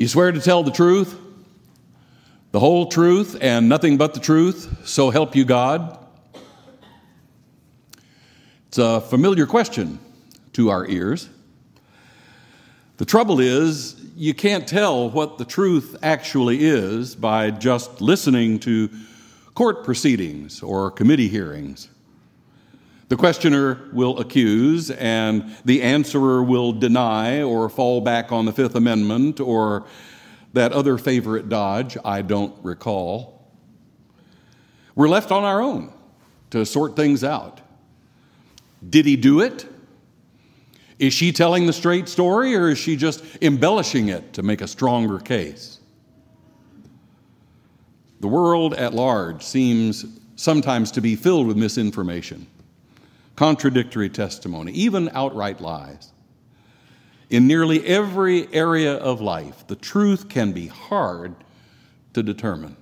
You swear to tell the truth, the whole truth, and nothing but the truth, so help you God? It's a familiar question to our ears. The trouble is, you can't tell what the truth actually is by just listening to court proceedings or committee hearings. The questioner will accuse, and the answerer will deny or fall back on the Fifth Amendment or that other favorite dodge I don't recall. We're left on our own to sort things out. Did he do it? Is she telling the straight story or is she just embellishing it to make a stronger case? The world at large seems sometimes to be filled with misinformation contradictory testimony, even outright lies. In nearly every area of life, the truth can be hard to determine.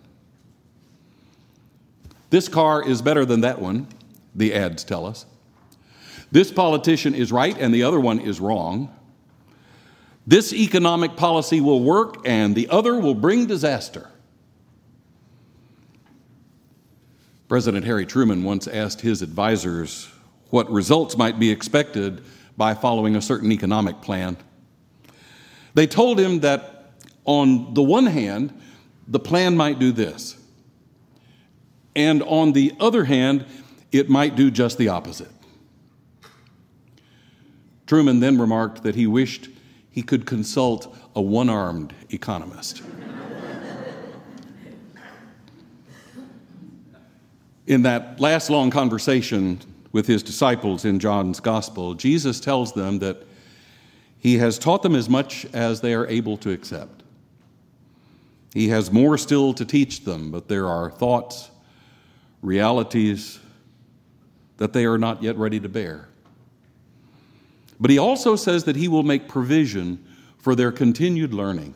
This car is better than that one, the ads tell us. This politician is right and the other one is wrong. This economic policy will work and the other will bring disaster. President Harry Truman once asked his advisors what results might be expected by following a certain economic plan. They told him that on the one hand, the plan might do this, and on the other hand, it might do just the opposite. Truman then remarked that he wished he could consult a one armed economist. In that last long conversation, with his disciples in John's gospel, Jesus tells them that he has taught them as much as they are able to accept. He has more still to teach them, but there are thoughts, realities that they are not yet ready to bear. But he also says that he will make provision for their continued learning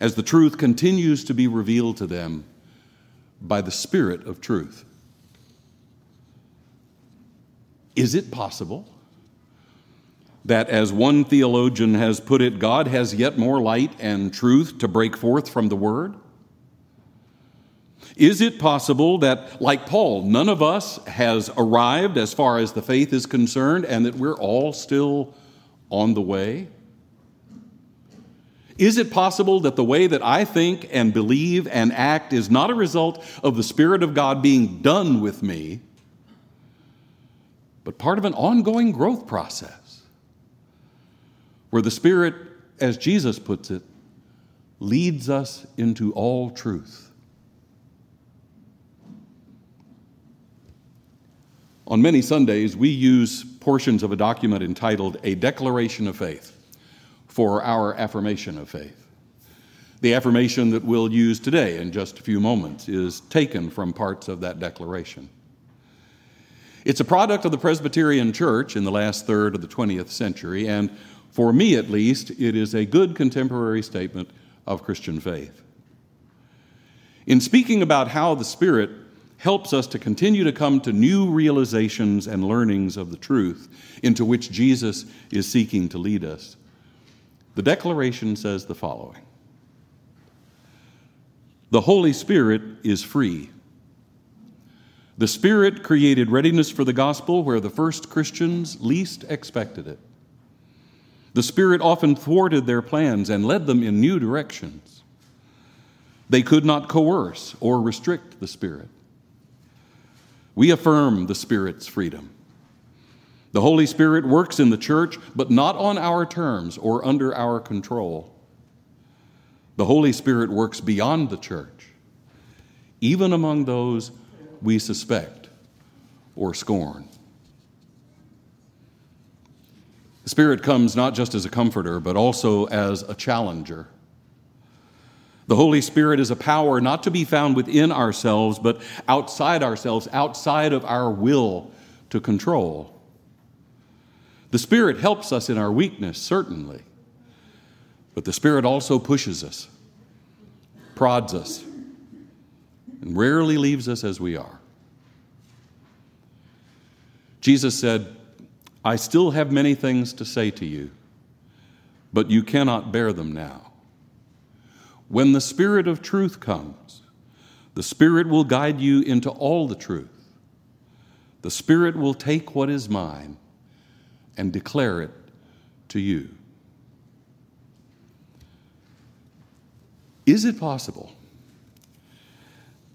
as the truth continues to be revealed to them by the Spirit of truth. Is it possible that, as one theologian has put it, God has yet more light and truth to break forth from the Word? Is it possible that, like Paul, none of us has arrived as far as the faith is concerned and that we're all still on the way? Is it possible that the way that I think and believe and act is not a result of the Spirit of God being done with me, but part of an ongoing growth process where the Spirit, as Jesus puts it, leads us into all truth. On many Sundays, we use portions of a document entitled A Declaration of Faith for our affirmation of faith. The affirmation that we'll use today in just a few moments is taken from parts of that declaration. It's a product of the Presbyterian Church in the last third of the 20th century, and for me at least, it is a good contemporary statement of Christian faith. In speaking about how the Spirit helps us to continue to come to new realizations and learnings of the truth into which Jesus is seeking to lead us, the declaration says the following The Holy Spirit is free the Spirit created readiness for the gospel where the first Christians least expected it. The Spirit often thwarted their plans and led them in new directions. They could not coerce or restrict the Spirit. We affirm the Spirit's freedom. The Holy Spirit works in the church, but not on our terms or under our control. The Holy Spirit works beyond the church, even among those we suspect or scorn. The Spirit comes not just as a comforter, but also as a challenger. The Holy Spirit is a power not to be found within ourselves, but outside ourselves, outside of our will to control. The Spirit helps us in our weakness, certainly, but the Spirit also pushes us, prods us, and rarely leaves us as we are. Jesus said, I still have many things to say to you, but you cannot bear them now. when the Spirit of truth comes, the Spirit will guide you into all the truth. The Spirit will take what is mine and declare it to you. Is it possible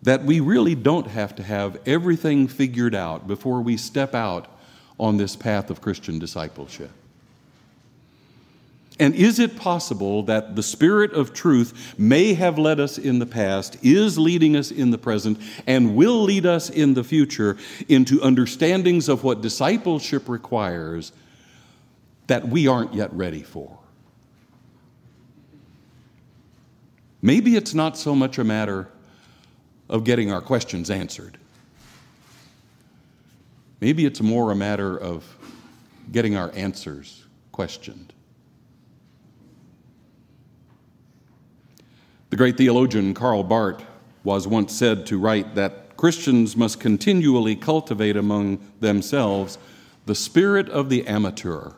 that we really don't have to have everything figured out before we step out on this path of Christian discipleship? And is it possible that the Spirit of truth may have led us in the past, is leading us in the present, and will lead us in the future into understandings of what discipleship requires that we aren't yet ready for? Maybe it's not so much a matter of getting our questions answered. Maybe it's more a matter of getting our answers questioned. The great theologian Karl Barth was once said to write that Christians must continually cultivate among themselves the spirit of the amateur.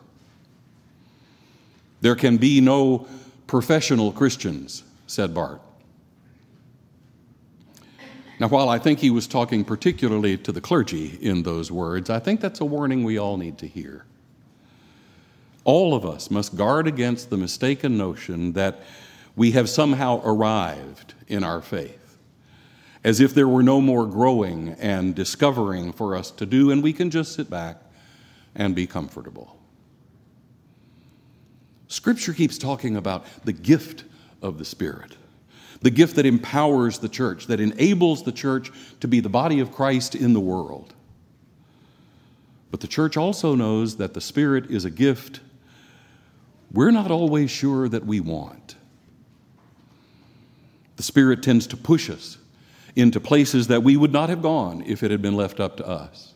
There can be no professional Christians, said Barth. Now, while I think he was talking particularly to the clergy in those words, I think that's a warning we all need to hear. All of us must guard against the mistaken notion that we have somehow arrived in our faith, as if there were no more growing and discovering for us to do, and we can just sit back and be comfortable. Scripture keeps talking about the gift of the Spirit, the gift that empowers the church, that enables the church to be the body of Christ in the world. But the church also knows that the Spirit is a gift we're not always sure that we want. The Spirit tends to push us into places that we would not have gone if it had been left up to us.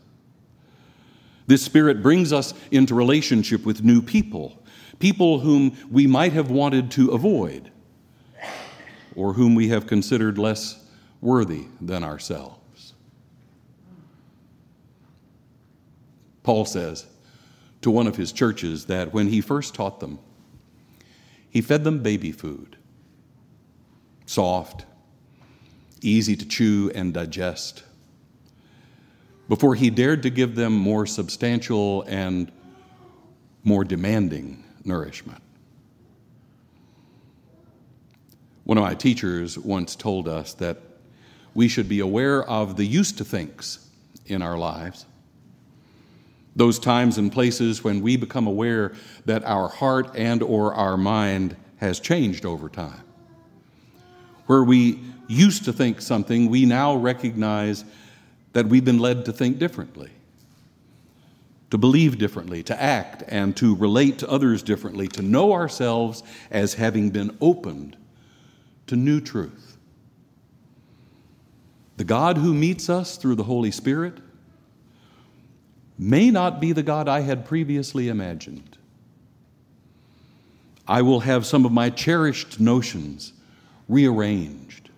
This Spirit brings us into relationship with new people, people whom we might have wanted to avoid or whom we have considered less worthy than ourselves. Paul says to one of his churches that when he first taught them, he fed them baby food soft, easy to chew and digest, before he dared to give them more substantial and more demanding nourishment. One of my teachers once told us that we should be aware of the used to thinks in our lives. Those times and places when we become aware that our heart and or our mind has changed over time where we used to think something, we now recognize that we've been led to think differently, to believe differently, to act and to relate to others differently, to know ourselves as having been opened to new truth. The God who meets us through the Holy Spirit may not be the God I had previously imagined. I will have some of my cherished notions rearranged,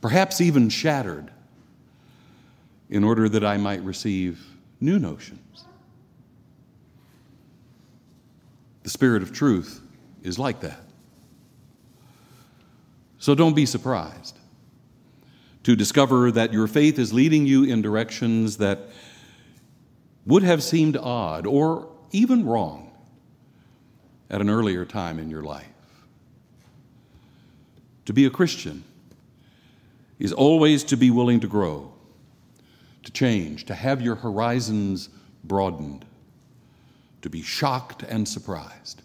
perhaps even shattered, in order that I might receive new notions. The Spirit of truth is like that. So don't be surprised to discover that your faith is leading you in directions that would have seemed odd or even wrong at an earlier time in your life. To be a Christian is always to be willing to grow, to change, to have your horizons broadened, to be shocked and surprised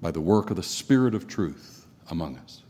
by the work of the Spirit of truth among us.